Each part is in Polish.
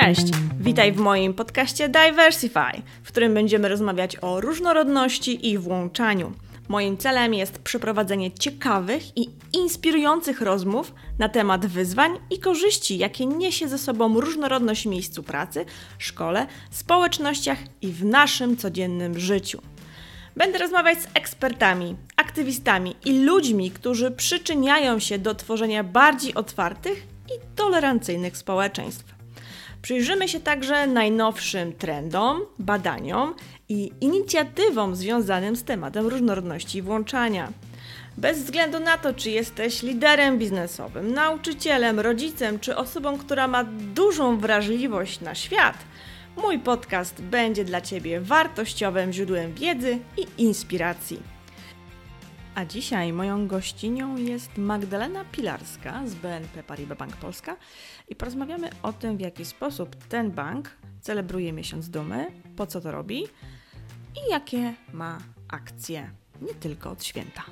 Cześć! Witaj w moim podcaście Diversify, w którym będziemy rozmawiać o różnorodności i włączaniu. Moim celem jest przeprowadzenie ciekawych i inspirujących rozmów na temat wyzwań i korzyści, jakie niesie ze sobą różnorodność w miejscu pracy, szkole, społecznościach i w naszym codziennym życiu. Będę rozmawiać z ekspertami, aktywistami i ludźmi, którzy przyczyniają się do tworzenia bardziej otwartych i tolerancyjnych społeczeństw. Przyjrzymy się także najnowszym trendom, badaniom i inicjatywom związanym z tematem różnorodności i włączania. Bez względu na to, czy jesteś liderem biznesowym, nauczycielem, rodzicem czy osobą, która ma dużą wrażliwość na świat, mój podcast będzie dla Ciebie wartościowym źródłem wiedzy i inspiracji. A dzisiaj moją gościnią jest Magdalena Pilarska z BNP Paribas Bank Polska i porozmawiamy o tym, w jaki sposób ten bank celebruje miesiąc dumy, po co to robi i jakie ma akcje, nie tylko od święta.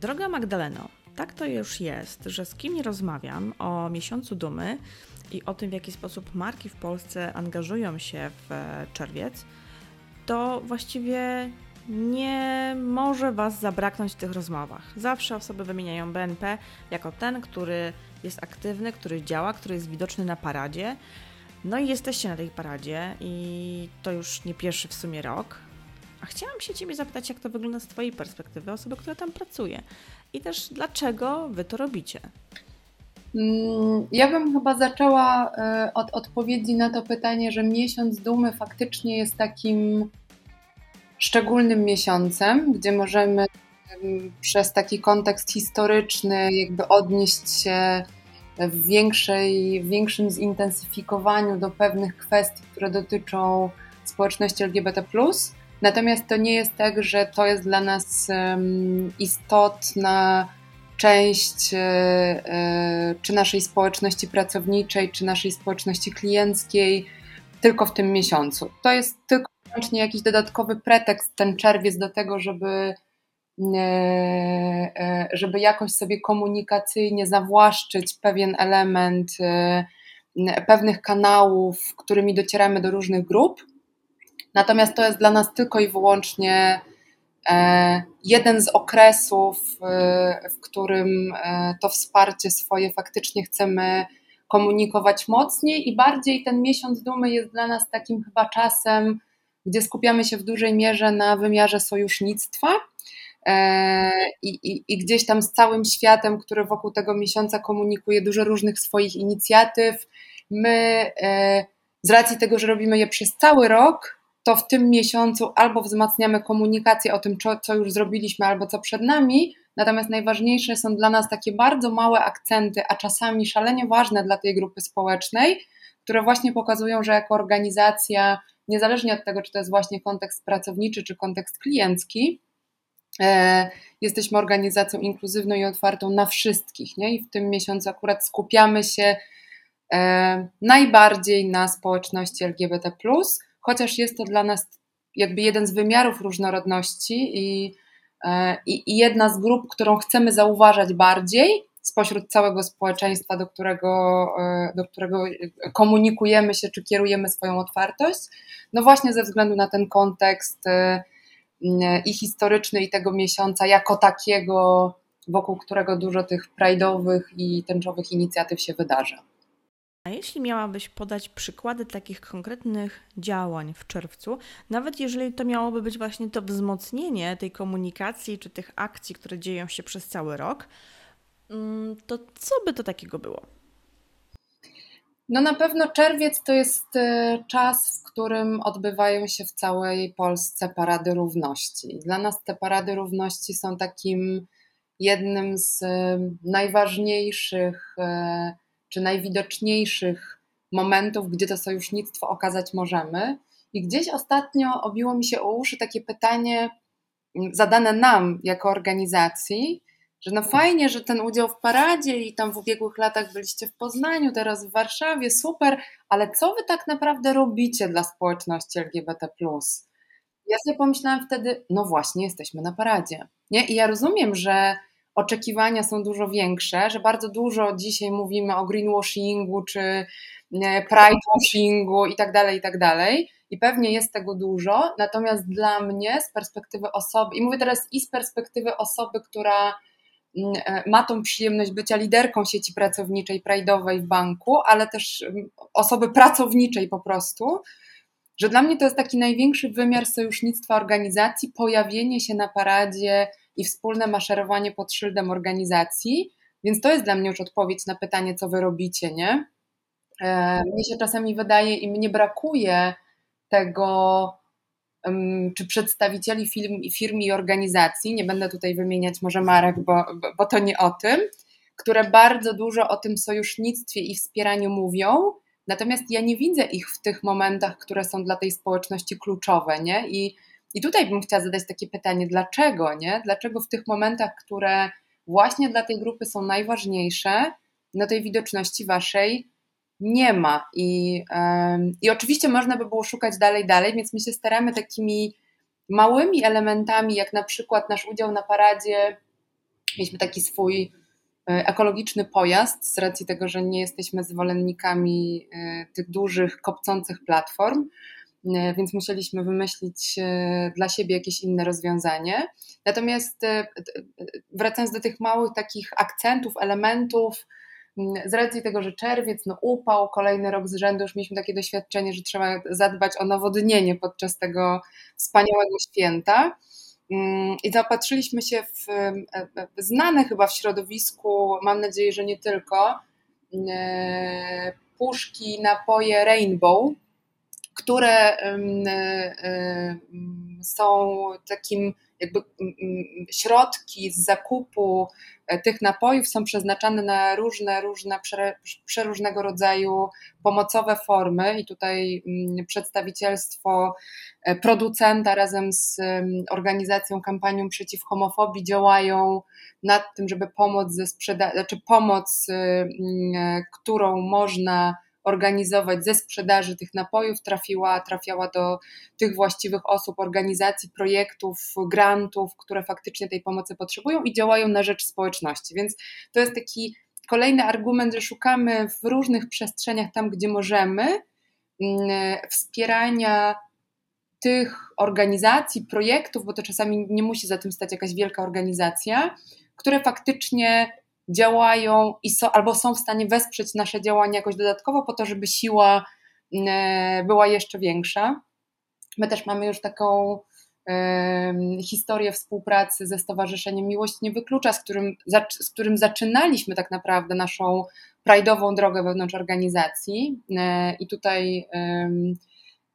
Droga Magdaleno, tak to już jest, że z kim nie rozmawiam o miesiącu dumy i o tym, w jaki sposób marki w Polsce angażują się w czerwiec, to właściwie nie może Was zabraknąć w tych rozmowach. Zawsze osoby wymieniają BNP jako ten, który jest aktywny, który działa, który jest widoczny na paradzie. No i jesteście na tej paradzie i to już nie pierwszy w sumie rok. A chciałam się Ciebie zapytać, jak to wygląda z Twojej perspektywy, osoby, która tam pracuje. I też dlaczego Wy to robicie? Mm, ja bym chyba zaczęła e, od odpowiedzi na to pytanie, że miesiąc dumy faktycznie jest takim szczególnym miesiącem, gdzie możemy przez taki kontekst historyczny jakby odnieść się w, większej, w większym zintensyfikowaniu do pewnych kwestii, które dotyczą społeczności LGBT. Natomiast to nie jest tak, że to jest dla nas istotna część e, e, czy naszej społeczności pracowniczej, czy naszej społeczności klienckiej tylko w tym miesiącu. To jest tylko wyłącznie jakiś dodatkowy pretekst, ten czerwiec do tego, żeby, e, e, żeby jakoś sobie komunikacyjnie zawłaszczyć pewien element e, pewnych kanałów, którymi docieramy do różnych grup. Natomiast to jest dla nas tylko i wyłącznie jeden z okresów, w którym to wsparcie swoje faktycznie chcemy komunikować mocniej i bardziej ten miesiąc dumy jest dla nas takim chyba czasem gdzie skupiamy się w dużej mierze na wymiarze sojusznictwa. E, I, i, I, gdzieś tam z całym światem, który wokół tego miesiąca komunikuje dużo różnych swoich inicjatyw, my e, z racji tego, że robimy je przez cały rok, to w tym miesiącu albo wzmacniamy komunikację o tym, co, co już zrobiliśmy, albo co przed nami. Natomiast najważniejsze są dla nas takie bardzo małe akcenty, a czasami szalenie ważne dla tej grupy społecznej, które właśnie pokazują, że jako organizacja niezależnie od tego, czy to jest właśnie kontekst pracowniczy, czy kontekst kliencki, e, jesteśmy organizacją inkluzywną i otwartą na wszystkich, nie? I w tym miesiącu akurat skupiamy się e, najbardziej na społeczności LGBT, chociaż jest to dla nas jakby jeden z wymiarów różnorodności i, e, i, i jedna z grup, którą chcemy zauważać bardziej, spośród całego społeczeństwa, do którego, e, do którego komunikujemy się czy kierujemy swoją otwartość. No właśnie ze względu na ten kontekst e, i historyczny, i tego miesiąca jako takiego, wokół którego dużo tych prajdowych i tęczowych inicjatyw się wydarza. A jeśli miałabyś podać przykłady takich konkretnych działań w czerwcu, nawet jeżeli to miałoby być właśnie to wzmocnienie tej komunikacji czy tych akcji, które dzieją się przez cały rok, to co by to takiego było? No na pewno czerwiec to jest e, czas, w którym odbywają się w całej Polsce parady równości. Dla nas te parady równości są takim jednym z e, najważniejszych e, czy najwidoczniejszych momentów, gdzie to sojusznictwo okazać możemy. I gdzieś ostatnio obiło mi się o uszy takie pytanie zadane nam jako organizacji, że no fajnie, że ten udział w paradzie i tam w ubiegłych latach byliście w Poznaniu, teraz w Warszawie, super, ale co wy tak naprawdę robicie dla społeczności LGBT? Ja sobie pomyślałam wtedy, no właśnie, jesteśmy na paradzie. Nie? I ja rozumiem, że oczekiwania są dużo większe, że bardzo dużo dzisiaj mówimy o greenwashingu czy pridewashingu i tak dalej, i tak dalej. I pewnie jest tego dużo, natomiast dla mnie z perspektywy osoby, i mówię teraz i z perspektywy osoby, która ma tą przyjemność bycia liderką sieci pracowniczej Pride'owej w banku, ale też mm, osoby pracowniczej po prostu, że dla mnie to jest taki największy wymiar sojusznictwa organizacji, pojawienie się na paradzie i wspólne maszerowanie pod szyldem organizacji. Więc to jest dla mnie już odpowiedź na pytanie, co wy robicie, nie? E, mnie się czasami wydaje i mnie brakuje tego, czy przedstawicieli firm, firm i organizacji, nie będę tutaj wymieniać może marek, bo, bo to nie o tym, które bardzo dużo o tym sojusznictwie i wspieraniu mówią, natomiast ja nie widzę ich w tych momentach, które są dla tej społeczności kluczowe, nie? I, i tutaj bym chciała zadać takie pytanie, dlaczego, nie? Dlaczego w tych momentach, które właśnie dla tej grupy są najważniejsze, no tej widoczności waszej nie ma. I, I oczywiście można by było szukać dalej, dalej, więc my się staramy takimi małymi elementami, jak na przykład nasz udział na paradzie. Mieliśmy taki swój e, ekologiczny pojazd, z racji tego, że nie jesteśmy zwolennikami e, tych dużych, kopcących platform, e, więc musieliśmy wymyślić dla siebie jakieś inne rozwiązanie. Natomiast wracając do tych małych takich akcentów, elementów, z racji tego, że czerwiec, no upał, kolejny rok z rzędu już mieliśmy takie doświadczenie, że trzeba zadbać o nawodnienie podczas tego wspaniałego święta. Mm, I zaopatrzyliśmy się w znane chyba w środowisku, mam nadzieję, że nie tylko, e, puszki, napoje Rainbow, które e, są takim jakby środki z zakupu e, tych napojów są przeznaczane na różne, różne, przeróżnego rodzaju pomocowe formy i tutaj przedstawicielstwo e, producenta razem z organizacją kampanią przeciw homofobii działają nad tym, żeby pomóc ze sprzedaży, znaczy pomoc, e, którą można organizować ze sprzedaży tych napojów trafiła, trafiała do tych właściwych osób, organizacji, projektów, grantów, które faktycznie tej pomocy potrzebują i działają na rzecz społeczności. Więc to jest taki kolejny argument, że szukamy w różnych przestrzeniach, tam gdzie możemy, mm, wspierania tych organizacji, projektów, bo to czasami nie musi za tym stać jakaś wielka organizacja, które faktycznie działają i albo są w stanie wesprzeć nasze działania jakoś dodatkowo po to, żeby siła e, była jeszcze większa. My też mamy już taką historię współpracy ze Stowarzyszeniem Miłość Nie Wyklucza, z którym, z którym zaczynaliśmy tak naprawdę naszą prajdową drogę wewnątrz organizacji. E, I tutaj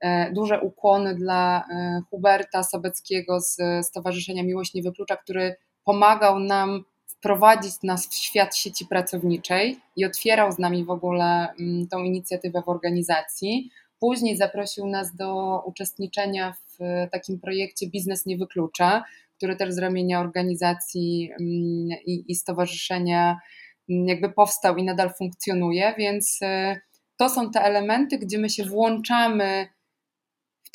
e, duże ukłony dla Huberta Sobeckiego z Stowarzyszenia Miłość Nie Wyklucza, który pomagał nam wprowadzić nas w świat sieci pracowniczej i otwierał z nami w ogóle mm, tą inicjatywę w organizacji. Później zaprosił nas do uczestniczenia w takim projekcie Biznes nie wyklucza, który też z ramienia organizacji mm, i, i stowarzyszenia mm, jakby powstał i nadal funkcjonuje, więc y, to są te elementy, gdzie my się włączamy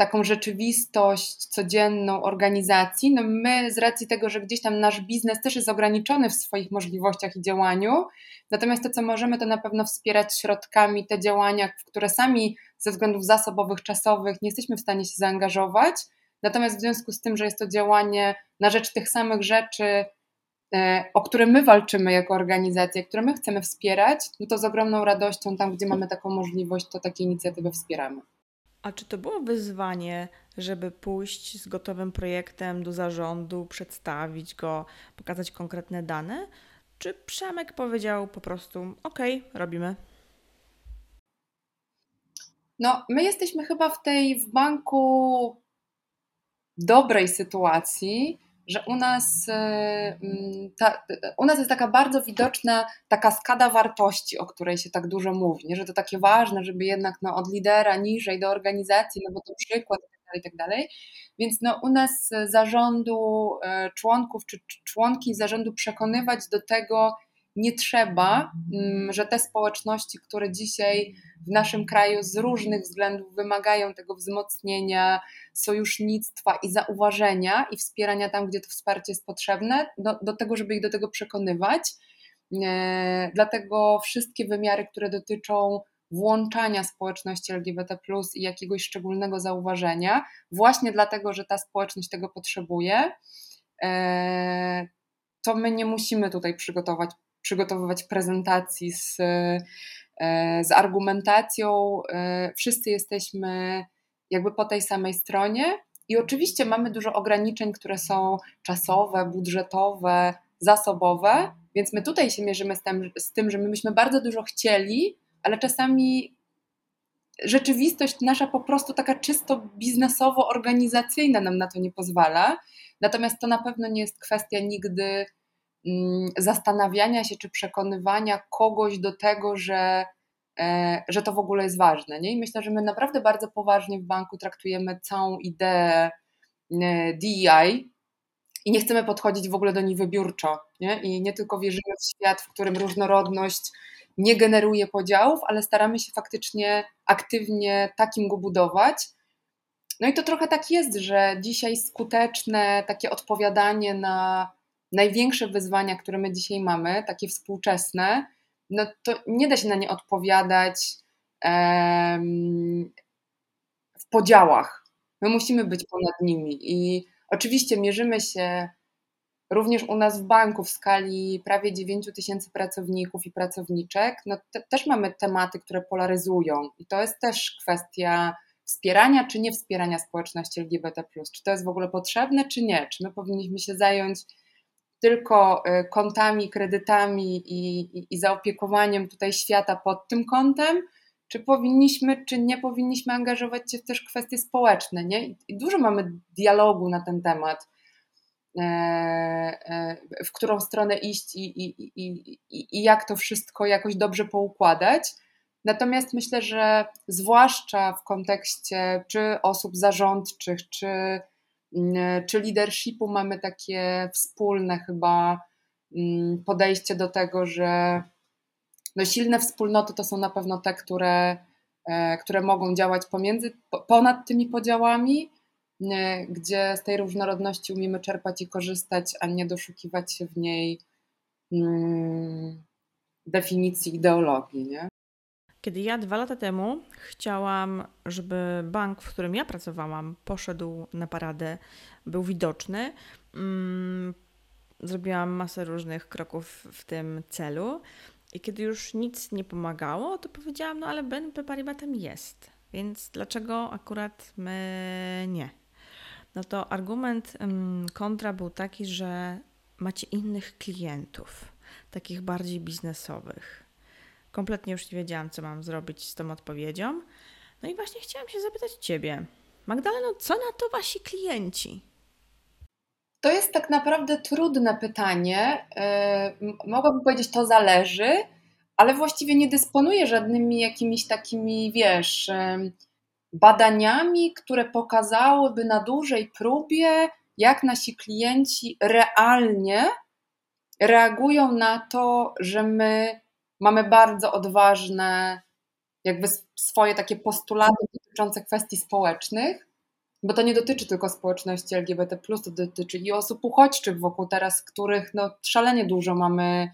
taką rzeczywistość codzienną organizacji. No my z racji tego, że gdzieś tam nasz biznes też jest ograniczony w swoich możliwościach i działaniu, natomiast to, co możemy, to na pewno wspierać środkami te działania, w które sami ze względów zasobowych, czasowych nie jesteśmy w stanie się zaangażować. Natomiast w związku z tym, że jest to działanie na rzecz tych samych rzeczy, e, o które my walczymy jako organizacja, które my chcemy wspierać, no to z ogromną radością tam, gdzie mamy taką możliwość, to takie inicjatywy wspieramy. A czy to było wyzwanie, żeby pójść z gotowym projektem do zarządu, przedstawić go, pokazać konkretne dane? Czy Przemek powiedział po prostu: OK, robimy? No, my jesteśmy chyba w tej w banku dobrej sytuacji, że u nas, y, mm, ta, u nas jest taka bardzo widoczna taka skada wartości, o której się tak dużo mówi, nie? że to takie ważne, żeby jednak no, od lidera niżej do organizacji, no bo to przykład i tak. Tak Więc no, u nas zarządu, e, członków czy członki zarządu przekonywać do tego, nie trzeba, mm, że te społeczności, które dzisiaj w naszym kraju z różnych względów wymagają tego wzmocnienia, sojusznictwa i zauważenia i wspierania tam, gdzie to wsparcie jest potrzebne, do, do tego, żeby ich do tego przekonywać. E, dlatego wszystkie wymiary, które dotyczą włączania społeczności LGBT i jakiegoś szczególnego zauważenia, właśnie dlatego, że ta społeczność tego potrzebuje, e, to my nie musimy tutaj przygotować, przygotowywać prezentacji z, e, z argumentacją. E, wszyscy jesteśmy jakby po tej samej stronie. I oczywiście mamy dużo ograniczeń, które są czasowe, budżetowe, zasobowe, więc my tutaj się mierzymy z tym, z tym że my byśmy bardzo dużo chcieli, ale czasami rzeczywistość nasza po prostu taka czysto biznesowo-organizacyjna nam na to nie pozwala. Natomiast to na pewno nie jest kwestia nigdy zastanawiania się czy przekonywania kogoś do tego, że, e, że to w ogóle jest ważne. Nie? I myślę, że my naprawdę bardzo poważnie w banku traktujemy całą ideę e, DEI i nie chcemy podchodzić w ogóle do niej wybiórczo. Nie? I nie tylko wierzymy w świat, w którym różnorodność nie generuje podziałów, ale staramy się faktycznie aktywnie takim go budować. No i to trochę tak jest, że dzisiaj skuteczne takie odpowiadanie na największe wyzwania, które my dzisiaj mamy, takie współczesne, no to nie da się na nie odpowiadać um, w podziałach. My musimy być ponad nimi i oczywiście mierzymy się Również u nas w banku w skali prawie 9 tysięcy pracowników i pracowniczek, no te, też mamy tematy, które polaryzują i to jest też kwestia wspierania czy nie wspierania społeczności LGBT. Czy to jest w ogóle potrzebne, czy nie? Czy my powinniśmy się zająć tylko y, kontami, kredytami i, i, i zaopiekowaniem tutaj świata pod tym kątem, czy powinniśmy, czy nie powinniśmy angażować się w też kwestie społeczne, nie? I dużo mamy dialogu na ten temat E, e, w którą stronę iść i, i, i, i jak to wszystko jakoś dobrze poukładać. Natomiast myślę, że zwłaszcza w kontekście czy osób zarządczych, czy, czy leadershipu mamy takie wspólne chyba mm, podejście do tego, że no silne wspólnoty to są na pewno te, które, e, które mogą działać pomiędzy, ponad tymi podziałami, gdzie z tej różnorodności umiemy czerpać i korzystać, a nie doszukiwać się w niej mm, definicji ideologii. Nie? Kiedy ja dwa lata temu chciałam, żeby bank, w którym ja pracowałam, poszedł na paradę, był widoczny, mm, zrobiłam masę różnych kroków w tym celu. I kiedy już nic nie pomagało, to powiedziałam, no ale BNP Paribas tam jest, więc dlaczego akurat my nie? no to argument kontra był taki, że macie innych klientów, takich bardziej biznesowych. Kompletnie już nie wiedziałam, co mam zrobić z tą odpowiedzią. No i właśnie chciałam się zapytać Ciebie, Magdaleno, co na to Wasi klienci? To jest tak naprawdę trudne pytanie. Yy, mogłabym powiedzieć, to zależy, ale właściwie nie dysponuję żadnymi jakimiś takimi, wiesz, badaniami, które pokazałyby na dużej próbie, jak nasi klienci realnie reagują na to, że my mamy bardzo odważne, jakby swoje takie postulaty dotyczące kwestii społecznych, bo to nie dotyczy tylko społeczności LGBT, to dotyczy i osób uchodźczych, wokół teraz których no, szalenie dużo mamy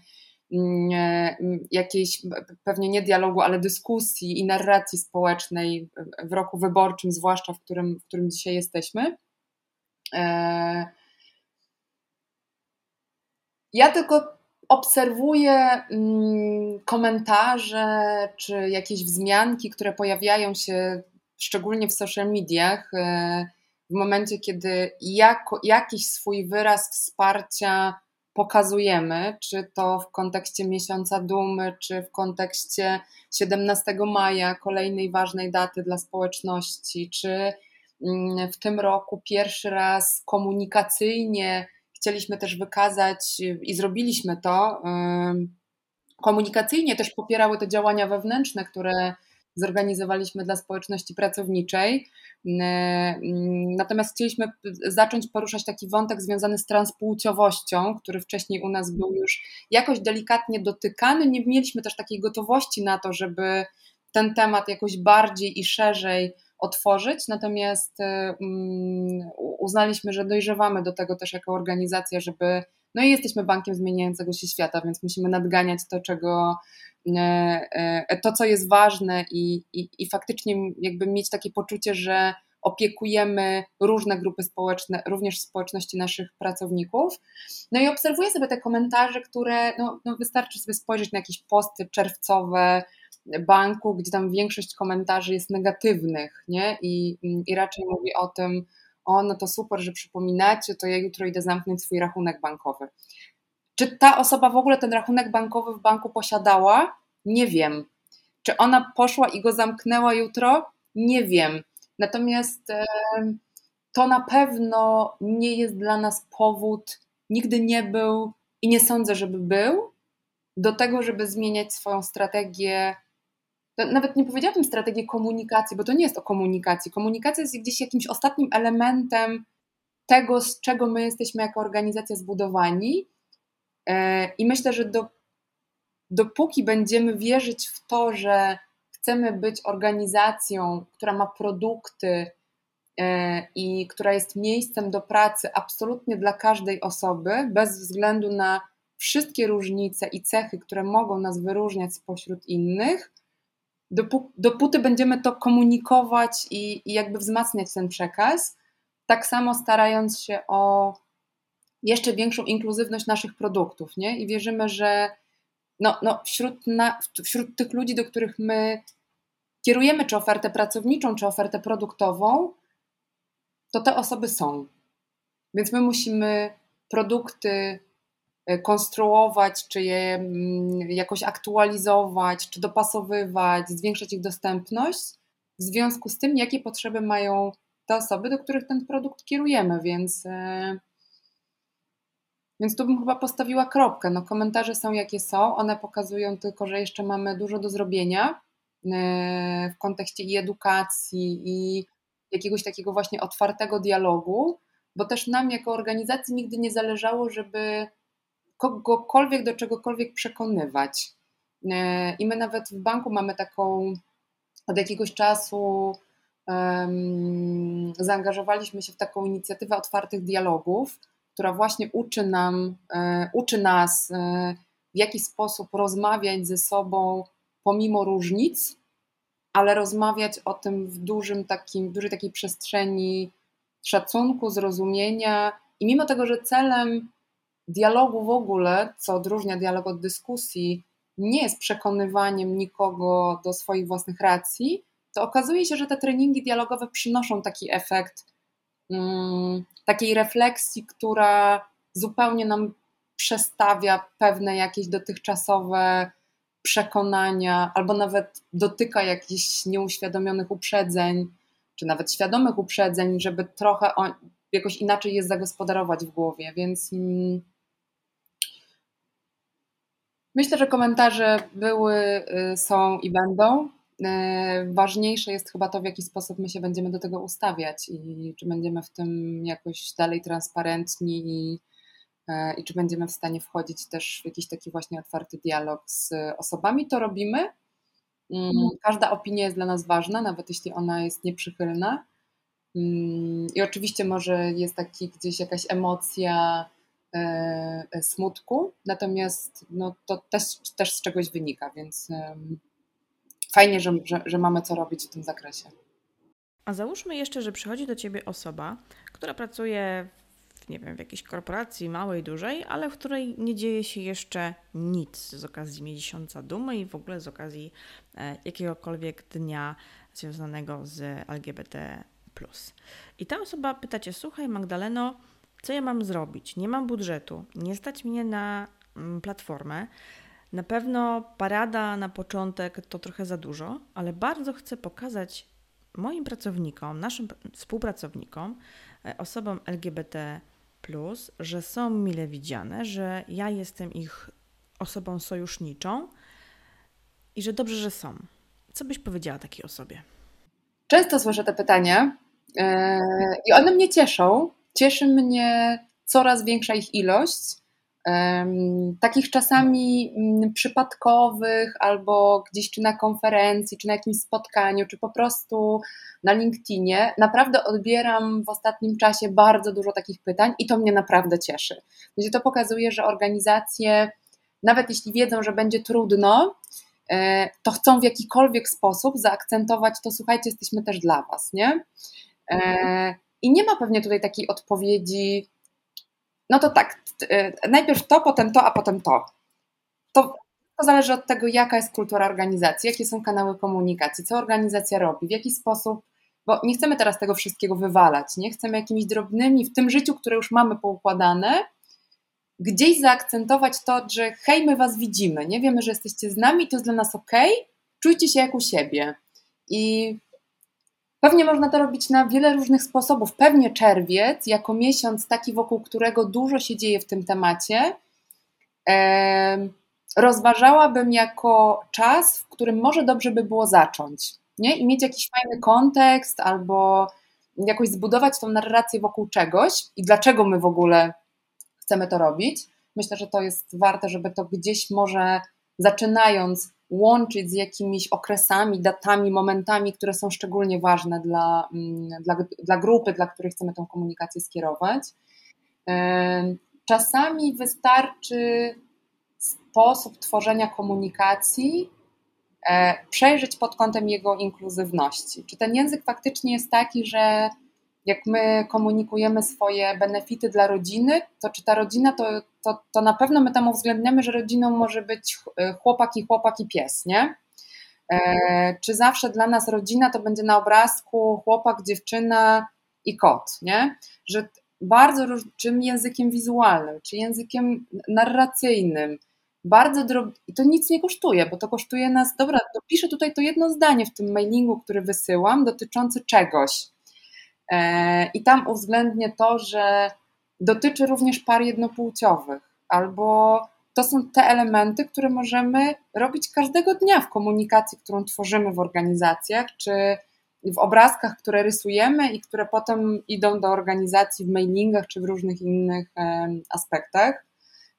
Mm, mm, jakiejś pewnie nie dialogu, ale dyskusji i narracji społecznej w roku wyborczym, zwłaszcza w którym, w którym dzisiaj jesteśmy. E, ja tylko obserwuję mm, komentarze czy jakieś wzmianki, które pojawiają się szczególnie w social mediach e, w momencie, kiedy jako, jakiś swój wyraz wsparcia pokazujemy, czy to w kontekście miesiąca dumy, czy w kontekście 17 maja, kolejnej ważnej daty dla społeczności, czy mm, w tym roku pierwszy raz komunikacyjnie chcieliśmy też wykazać i zrobiliśmy to. Komunikacyjnie też popierały te działania wewnętrzne, które zorganizowaliśmy dla społeczności pracowniczej. Natomiast chcieliśmy zacząć poruszać taki wątek związany z transpłciowością, który wcześniej u nas był już jakoś delikatnie dotykany. Nie mieliśmy też takiej gotowości na to, żeby ten temat jakoś bardziej i szerzej otworzyć, natomiast uznaliśmy, że dojrzewamy do tego też jako organizacja, żeby no i jesteśmy bankiem zmieniającego się świata, więc musimy nadganiać to, czego e, e, to, co jest ważne i, i, i faktycznie jakby mieć takie poczucie, że opiekujemy różne grupy społeczne, również społeczności naszych pracowników. No i obserwuję sobie te komentarze, które no, no wystarczy sobie spojrzeć na jakieś posty czerwcowe banku, gdzie tam większość komentarzy jest negatywnych, nie? I, i raczej mówi o tym, o no to super, że przypominacie, to ja jutro idę zamknąć swój rachunek bankowy. Czy ta osoba w ogóle ten rachunek bankowy w banku posiadała? Nie wiem. Czy ona poszła i go zamknęła jutro? Nie wiem. Natomiast e, to na pewno nie jest dla nas powód, nigdy nie był i nie sądzę, żeby był, do tego, żeby zmieniać swoją strategię nawet nie powiedziałabym strategię komunikacji, bo to nie jest o komunikacji. Komunikacja jest gdzieś jakimś ostatnim elementem tego, z czego my jesteśmy jako organizacja zbudowani. E, I myślę, że do, dopóki będziemy wierzyć w to, że chcemy być organizacją, która ma produkty e, i która jest miejscem do pracy absolutnie dla każdej osoby, bez względu na wszystkie różnice i cechy, które mogą nas wyróżniać spośród innych, dopóty będziemy to komunikować i, i jakby wzmacniać ten przekaz, tak samo starając się o jeszcze większą inkluzywność naszych produktów, nie? I wierzymy, że no, no wśród, na, wśród tych ludzi, do których my kierujemy czy ofertę pracowniczą, czy ofertę produktową, to te osoby są. Więc my musimy produkty konstruować, czy je mm, jakoś aktualizować, czy dopasowywać, zwiększać ich dostępność w związku z tym, jakie potrzeby mają te osoby, do których ten produkt kierujemy, więc, e, więc tu bym chyba postawiła kropkę. No, komentarze są jakie są, one pokazują tylko, że jeszcze mamy dużo do zrobienia e, w kontekście i edukacji, i jakiegoś takiego właśnie otwartego dialogu, bo też nam jako organizacji nigdy nie zależało, żeby kogokolwiek do czegokolwiek przekonywać. E, I my nawet w banku mamy taką od jakiegoś czasu um, zaangażowaliśmy się w taką inicjatywę otwartych dialogów, która właśnie uczy nam, e, uczy nas, e, w jaki sposób rozmawiać ze sobą pomimo różnic, ale rozmawiać o tym w dużym takim, dużej takiej przestrzeni szacunku, zrozumienia i mimo tego, że celem dialogu w ogóle, co odróżnia dialog od dyskusji, nie jest przekonywaniem nikogo do swoich własnych racji, to okazuje się, że te treningi dialogowe przynoszą taki efekt um, takiej refleksji, która zupełnie nam przestawia pewne jakieś dotychczasowe przekonania, albo nawet dotyka jakichś nieuświadomionych uprzedzeń, czy nawet świadomych uprzedzeń, żeby trochę on, jakoś inaczej je zagospodarować w głowie. Więc. Um, Myślę, że komentarze były, y, są i będą. Y, ważniejsze jest chyba to, w jaki sposób my się będziemy do tego ustawiać i czy będziemy w tym jakoś dalej transparentni i, y, i czy będziemy w stanie wchodzić też w jakiś taki właśnie otwarty dialog z osobami. To robimy. Mm, mhm. Każda opinia jest dla nas ważna, nawet jeśli ona jest nieprzychylna. Mm, I oczywiście może jest taki gdzieś jakaś emocja, smutku, natomiast no, to też, też z czegoś wynika, więc fajnie, że, że, że mamy co robić w tym zakresie. A załóżmy jeszcze, że przychodzi do ciebie osoba, która pracuje w, nie wiem, w jakiejś korporacji małej, dużej, ale w której nie dzieje się jeszcze nic z okazji miesiąca dumy i w ogóle z okazji e, jakiegokolwiek dnia związanego z LGBT. I ta osoba pyta cię, słuchaj Magdaleno, co ja mam zrobić? Nie mam budżetu, nie stać mnie na mm, platformę. Na pewno parada na początek to trochę za dużo, ale bardzo chcę pokazać moim pracownikom, naszym współpracownikom, e, osobom LGBT, że są mile widziane, że ja jestem ich osobą sojuszniczą i że dobrze, że są. Co byś powiedziała takiej osobie? Często słyszę te pytania e, i one mnie cieszą. Cieszy mnie coraz większa ich ilość. Takich czasami mm, przypadkowych, albo gdzieś czy na konferencji, czy na jakimś spotkaniu, czy po prostu na LinkedInie. Naprawdę odbieram w ostatnim czasie bardzo dużo takich pytań i to mnie naprawdę cieszy. Gdzie to pokazuje, że organizacje, nawet jeśli wiedzą, że będzie trudno, e, to chcą w jakikolwiek sposób zaakcentować to, słuchajcie, jesteśmy też dla Was, nie? E, I nie ma pewnie tutaj takiej odpowiedzi, no to tak, e, najpierw to, potem to, a potem to. To, to zależy od tego, jaka jest kultura organizacji, jakie są kanały komunikacji, co organizacja robi, w jaki sposób, bo nie chcemy teraz tego wszystkiego wywalać, nie chcemy jakimiś drobnymi w tym życiu, które już mamy poukładane, gdzieś zaakcentować to, że hej, my was widzimy, nie wiemy, że jesteście z nami, to jest dla nas ok, czujcie się jak u siebie. I Pewnie można to robić na wiele różnych sposobów. Pewnie czerwiec, jako miesiąc taki, wokół którego dużo się dzieje w tym temacie, rozważałabym jako czas, w którym może dobrze by było zacząć. Nie? I mieć jakiś fajny kontekst, albo jakoś zbudować tą narrację wokół czegoś i dlaczego my w ogóle chcemy to robić. Myślę, że to jest warte, żeby to gdzieś może zaczynając łączyć z jakimiś okresami, datami, momentami, które są szczególnie ważne dla, mm, dla, dla grupy, dla której chcemy tę komunikację skierować. Czasami wystarczy sposób tworzenia komunikacji e, przejrzeć pod kątem jego inkluzywności. Czy ten język faktycznie jest taki, że jak my komunikujemy swoje benefity dla rodziny, to czy ta rodzina, to, to, to na pewno my tam uwzględniamy, że rodziną może być e, chłopak i chłopak i pies, nie? E, czy zawsze dla nas rodzina to będzie na obrazku chłopak, dziewczyna i kot, nie? Że bardzo czym językiem wizualnym, czy językiem narracyjnym, bardzo i to nic nie kosztuje, bo to kosztuje nas, dobra, dopiszę tutaj to jedno zdanie w tym mailingu, który wysyłam, dotyczące czegoś, I tam uwzględnię to, że dotyczy również par jednopłciowych, albo to są te elementy, które możemy robić każdego dnia w komunikacji, którą tworzymy w organizacjach, czy w obrazkach, które rysujemy i które potem idą do organizacji w mailingach czy w różnych innych aspektach.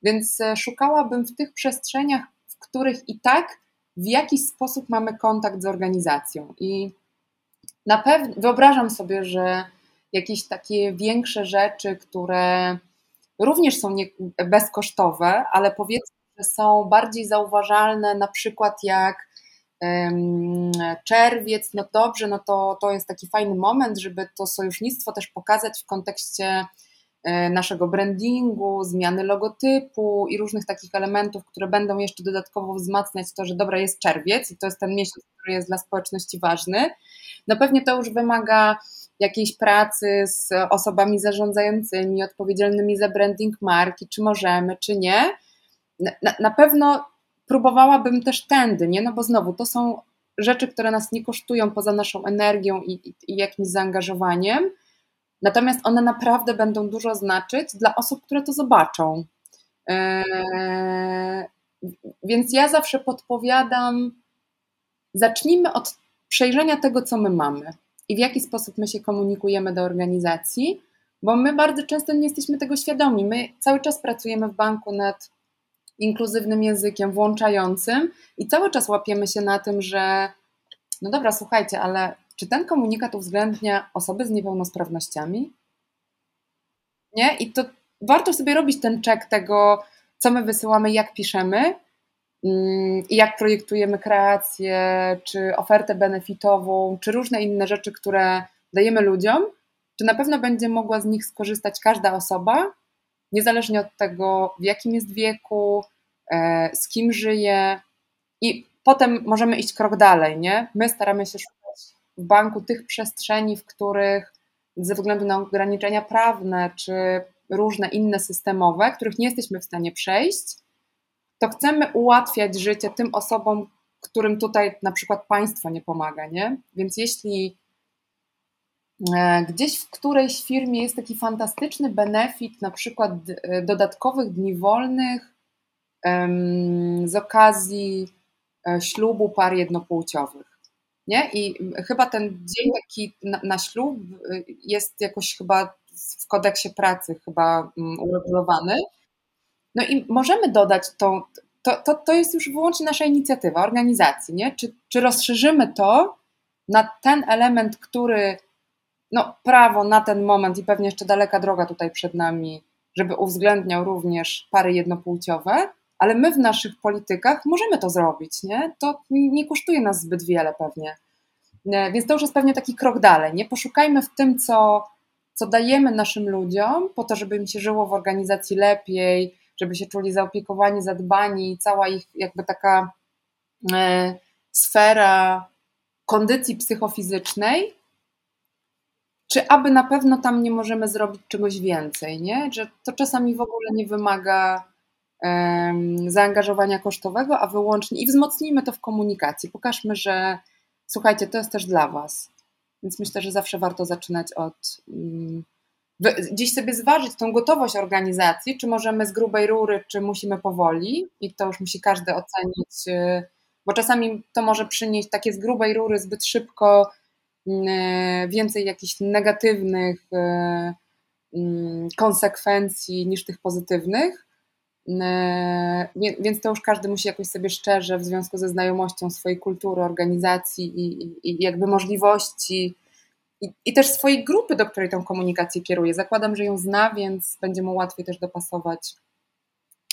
Więc e, szukałabym w tych przestrzeniach, w których i tak w jakiś sposób mamy kontakt z organizacją. I na pewno wyobrażam sobie, że jakieś takie większe rzeczy, które również są nie, bezkosztowe, ale powiedzmy, że są bardziej zauważalne, na przykład jak um, czerwiec, no dobrze, no to, to jest taki fajny moment, żeby to sojusznictwo też pokazać w kontekście naszego brandingu, zmiany logotypu i różnych takich elementów, które będą jeszcze dodatkowo wzmacniać to, że dobra, jest czerwiec i to jest ten miesiąc, który jest dla społeczności ważny. No pewnie to już wymaga jakiejś pracy z osobami zarządzającymi, odpowiedzialnymi za branding marki, czy możemy, czy nie. Na, na pewno próbowałabym też tędy, nie? No bo znowu to są rzeczy, które nas nie kosztują poza naszą energią i, i, i jakimś zaangażowaniem. Natomiast one naprawdę będą dużo znaczyć dla osób, które to zobaczą. Eee, więc ja zawsze podpowiadam, zacznijmy od przejrzenia tego, co my mamy i w jaki sposób my się komunikujemy do organizacji, bo my bardzo często nie jesteśmy tego świadomi. My cały czas pracujemy w banku nad inkluzywnym językiem, włączającym i cały czas łapiemy się na tym, że no dobra, słuchajcie, ale czy ten komunikat uwzględnia osoby z niepełnosprawnościami? Nie? I to warto sobie robić ten czek tego, co my wysyłamy, jak piszemy, Mm, i jak projektujemy kreację, czy ofertę benefitową, czy różne inne rzeczy, które dajemy ludziom, czy na pewno będzie mogła z nich skorzystać każda osoba, niezależnie od tego, w jakim jest wieku, e, z kim żyje. I potem możemy iść krok dalej, nie? My staramy się szukać w banku tych przestrzeni, w których ze względu na ograniczenia prawne, czy różne inne systemowe, których nie jesteśmy w stanie przejść, to chcemy ułatwiać życie tym osobom, którym tutaj na przykład państwo nie pomaga, nie? Więc jeśli e, gdzieś w którejś firmie jest taki fantastyczny benefit, na przykład e, dodatkowych dni wolnych z okazji e, ślubu par jednopłciowych. Nie? I chyba ten dzień taki na, na ślub jest jakoś chyba w kodeksie pracy chyba mm, uregulowany. No i możemy dodać tą, to, to, to jest już wyłącznie nasza inicjatywa, organizacji, nie? Czy, czy rozszerzymy to na ten element, który no, prawo na ten moment i pewnie jeszcze daleka droga tutaj przed nami, żeby uwzględniał również pary jednopłciowe, ale my w naszych politykach możemy to zrobić, nie? To nie kosztuje nas zbyt wiele pewnie. E, więc to już jest pewnie taki krok dalej, nie? Poszukajmy w tym, co, co dajemy naszym ludziom, po to, żeby im się żyło w organizacji lepiej, żeby się czuli zaopiekowani, zadbani, cała ich jakby taka e, sfera kondycji psychofizycznej, czy aby na pewno tam nie możemy zrobić czegoś więcej, nie? Że to czasami w ogóle nie wymaga zaangażowania kosztowego, a wyłącznie i wzmocnijmy to w komunikacji. Pokażmy, że słuchajcie, to jest też dla Was. Więc myślę, że zawsze warto zaczynać od. Um, gdzieś sobie zważyć tą gotowość organizacji, czy możemy z grubej rury, czy musimy powoli, i to już musi każdy ocenić, y, bo czasami to może przynieść takie z grubej rury zbyt szybko y, więcej jakichś negatywnych y, konsekwencji niż tych pozytywnych. Więc to już każdy musi jakoś sobie szczerze w związku ze znajomością swojej kultury, organizacji i, i, i jakby możliwości i, i też swojej grupy, do której tą komunikację kieruje. Zakładam, że ją zna, więc będzie mu łatwiej też dopasować,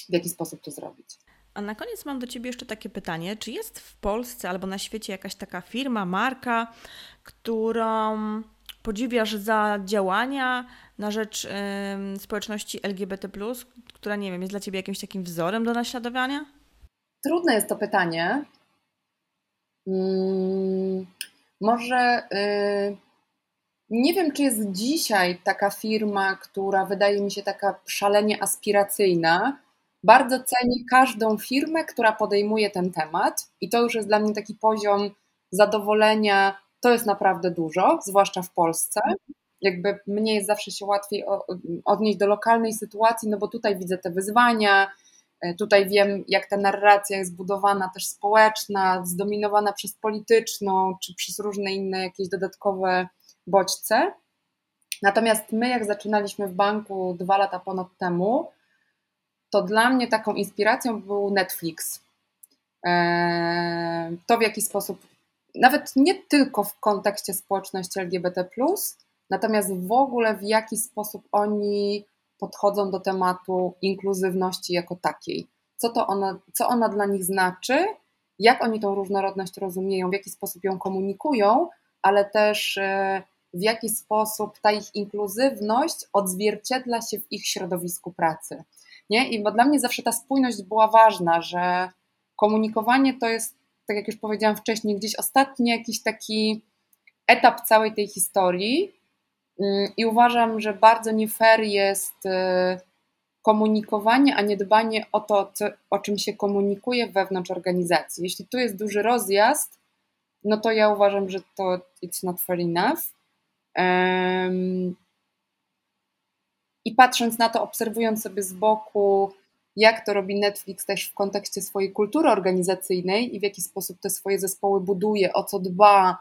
w jaki sposób to zrobić. A na koniec mam do Ciebie jeszcze takie pytanie. Czy jest w Polsce albo na świecie jakaś taka firma, marka, którą podziwiasz za działania na rzecz społeczności LGBT, która nie wiem, jest dla Ciebie jakimś takim wzorem do naśladowania? Trudne jest to pytanie. Hmm, może y, nie wiem, czy jest dzisiaj taka firma, która wydaje mi się taka szalenie aspiracyjna. Bardzo cenię każdą firmę, która podejmuje ten temat, i to już jest dla mnie taki poziom zadowolenia. To jest naprawdę dużo, zwłaszcza w Polsce. Jakby mnie jest zawsze się łatwiej odnieść do lokalnej sytuacji, no bo tutaj widzę te wyzwania, e, tutaj wiem, jak ta narracja jest budowana też społeczna, zdominowana przez polityczną, czy przez różne inne jakieś dodatkowe bodźce. Natomiast my, jak zaczynaliśmy w banku dwa lata ponad temu, to dla mnie taką inspiracją był Netflix. Eee, to w jaki sposób, nawet nie tylko w kontekście społeczności LGBT, natomiast w ogóle w jaki sposób oni podchodzą do tematu inkluzywności jako takiej. Co, to ona, co ona dla nich znaczy, jak oni tą różnorodność rozumieją, w jaki sposób ją komunikują, ale też e, w jaki sposób ta ich inkluzywność odzwierciedla się w ich środowisku pracy. Nie? I bo dla mnie zawsze ta spójność była ważna, że komunikowanie to jest, tak jak już powiedziałam wcześniej, gdzieś ostatni jakiś taki etap całej tej historii. Mm, I uważam, że bardzo nie fair jest y, komunikowanie, a nie dbanie o to, co, o czym się komunikuje wewnątrz organizacji. Jeśli tu jest duży rozjazd, no to ja uważam, że to it's not fair enough. I patrząc na to, obserwując sobie z boku, jak to robi Netflix też w kontekście swojej kultury organizacyjnej i w jaki sposób te swoje zespoły buduje, o co dba,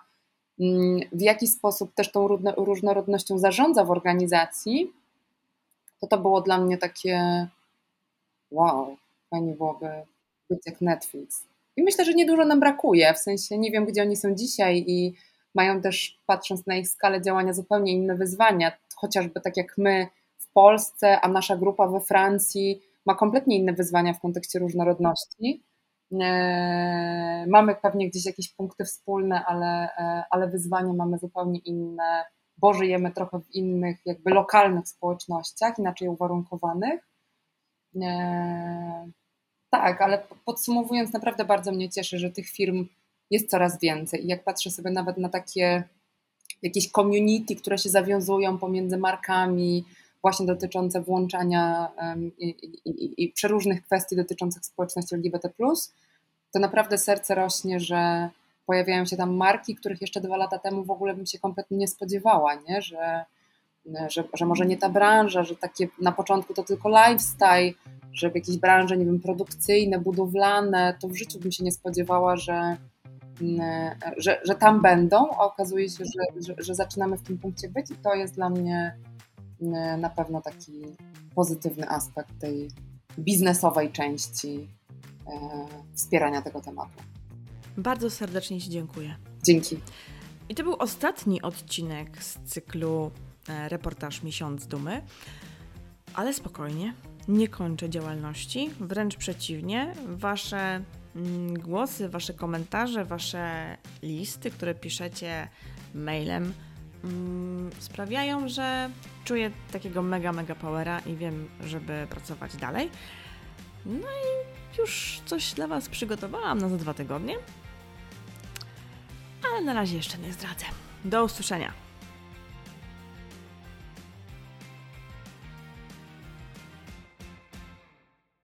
w jaki sposób też tą różnorodnością zarządza w organizacji, to to było dla mnie takie wow, fajnie byłoby być jak Netflix. I myślę, że niedużo nam brakuje, w sensie nie wiem, gdzie oni są dzisiaj i mają też, patrząc na ich skalę działania, zupełnie inne wyzwania, chociażby tak jak my w Polsce, a nasza grupa we Francji ma kompletnie inne wyzwania w kontekście różnorodności. E, mamy pewnie gdzieś jakieś punkty wspólne, ale, e, ale wyzwania mamy zupełnie inne, bo żyjemy trochę w innych, jakby lokalnych społecznościach, inaczej uwarunkowanych. E, tak, ale podsumowując, naprawdę bardzo mnie cieszy, że tych firm jest coraz więcej. I jak patrzę sobie nawet na takie jakieś community, które się zawiązują pomiędzy markami, właśnie dotyczące włączania i, i, i przeróżnych kwestii dotyczących społeczności LGBT, to naprawdę serce rośnie, że pojawiają się tam marki, których jeszcze dwa lata temu w ogóle bym się kompletnie nie spodziewała, nie? Że, że, że może nie ta branża, że takie na początku to tylko lifestyle, że w jakiejś branży, nie wiem, produkcyjne, budowlane, to w życiu bym się nie spodziewała, że, że, że tam będą, a okazuje się, że, że, że zaczynamy w tym punkcie być i to jest dla mnie na pewno taki pozytywny aspekt tej biznesowej części wspierania tego tematu. Bardzo serdecznie Ci dziękuję. Dzięki. I to był ostatni odcinek z cyklu e, Reportaż Miesiąc Dumy. Ale spokojnie, nie kończę działalności, wręcz przeciwnie. Wasze mm, głosy, wasze komentarze, wasze listy, które piszecie mailem, mm, sprawiają, że czuję takiego mega, mega powera i wiem, żeby pracować dalej. No i już coś dla Was przygotowałam na za dwa tygodnie ale na razie jeszcze nie zdradzę. Do usłyszenia.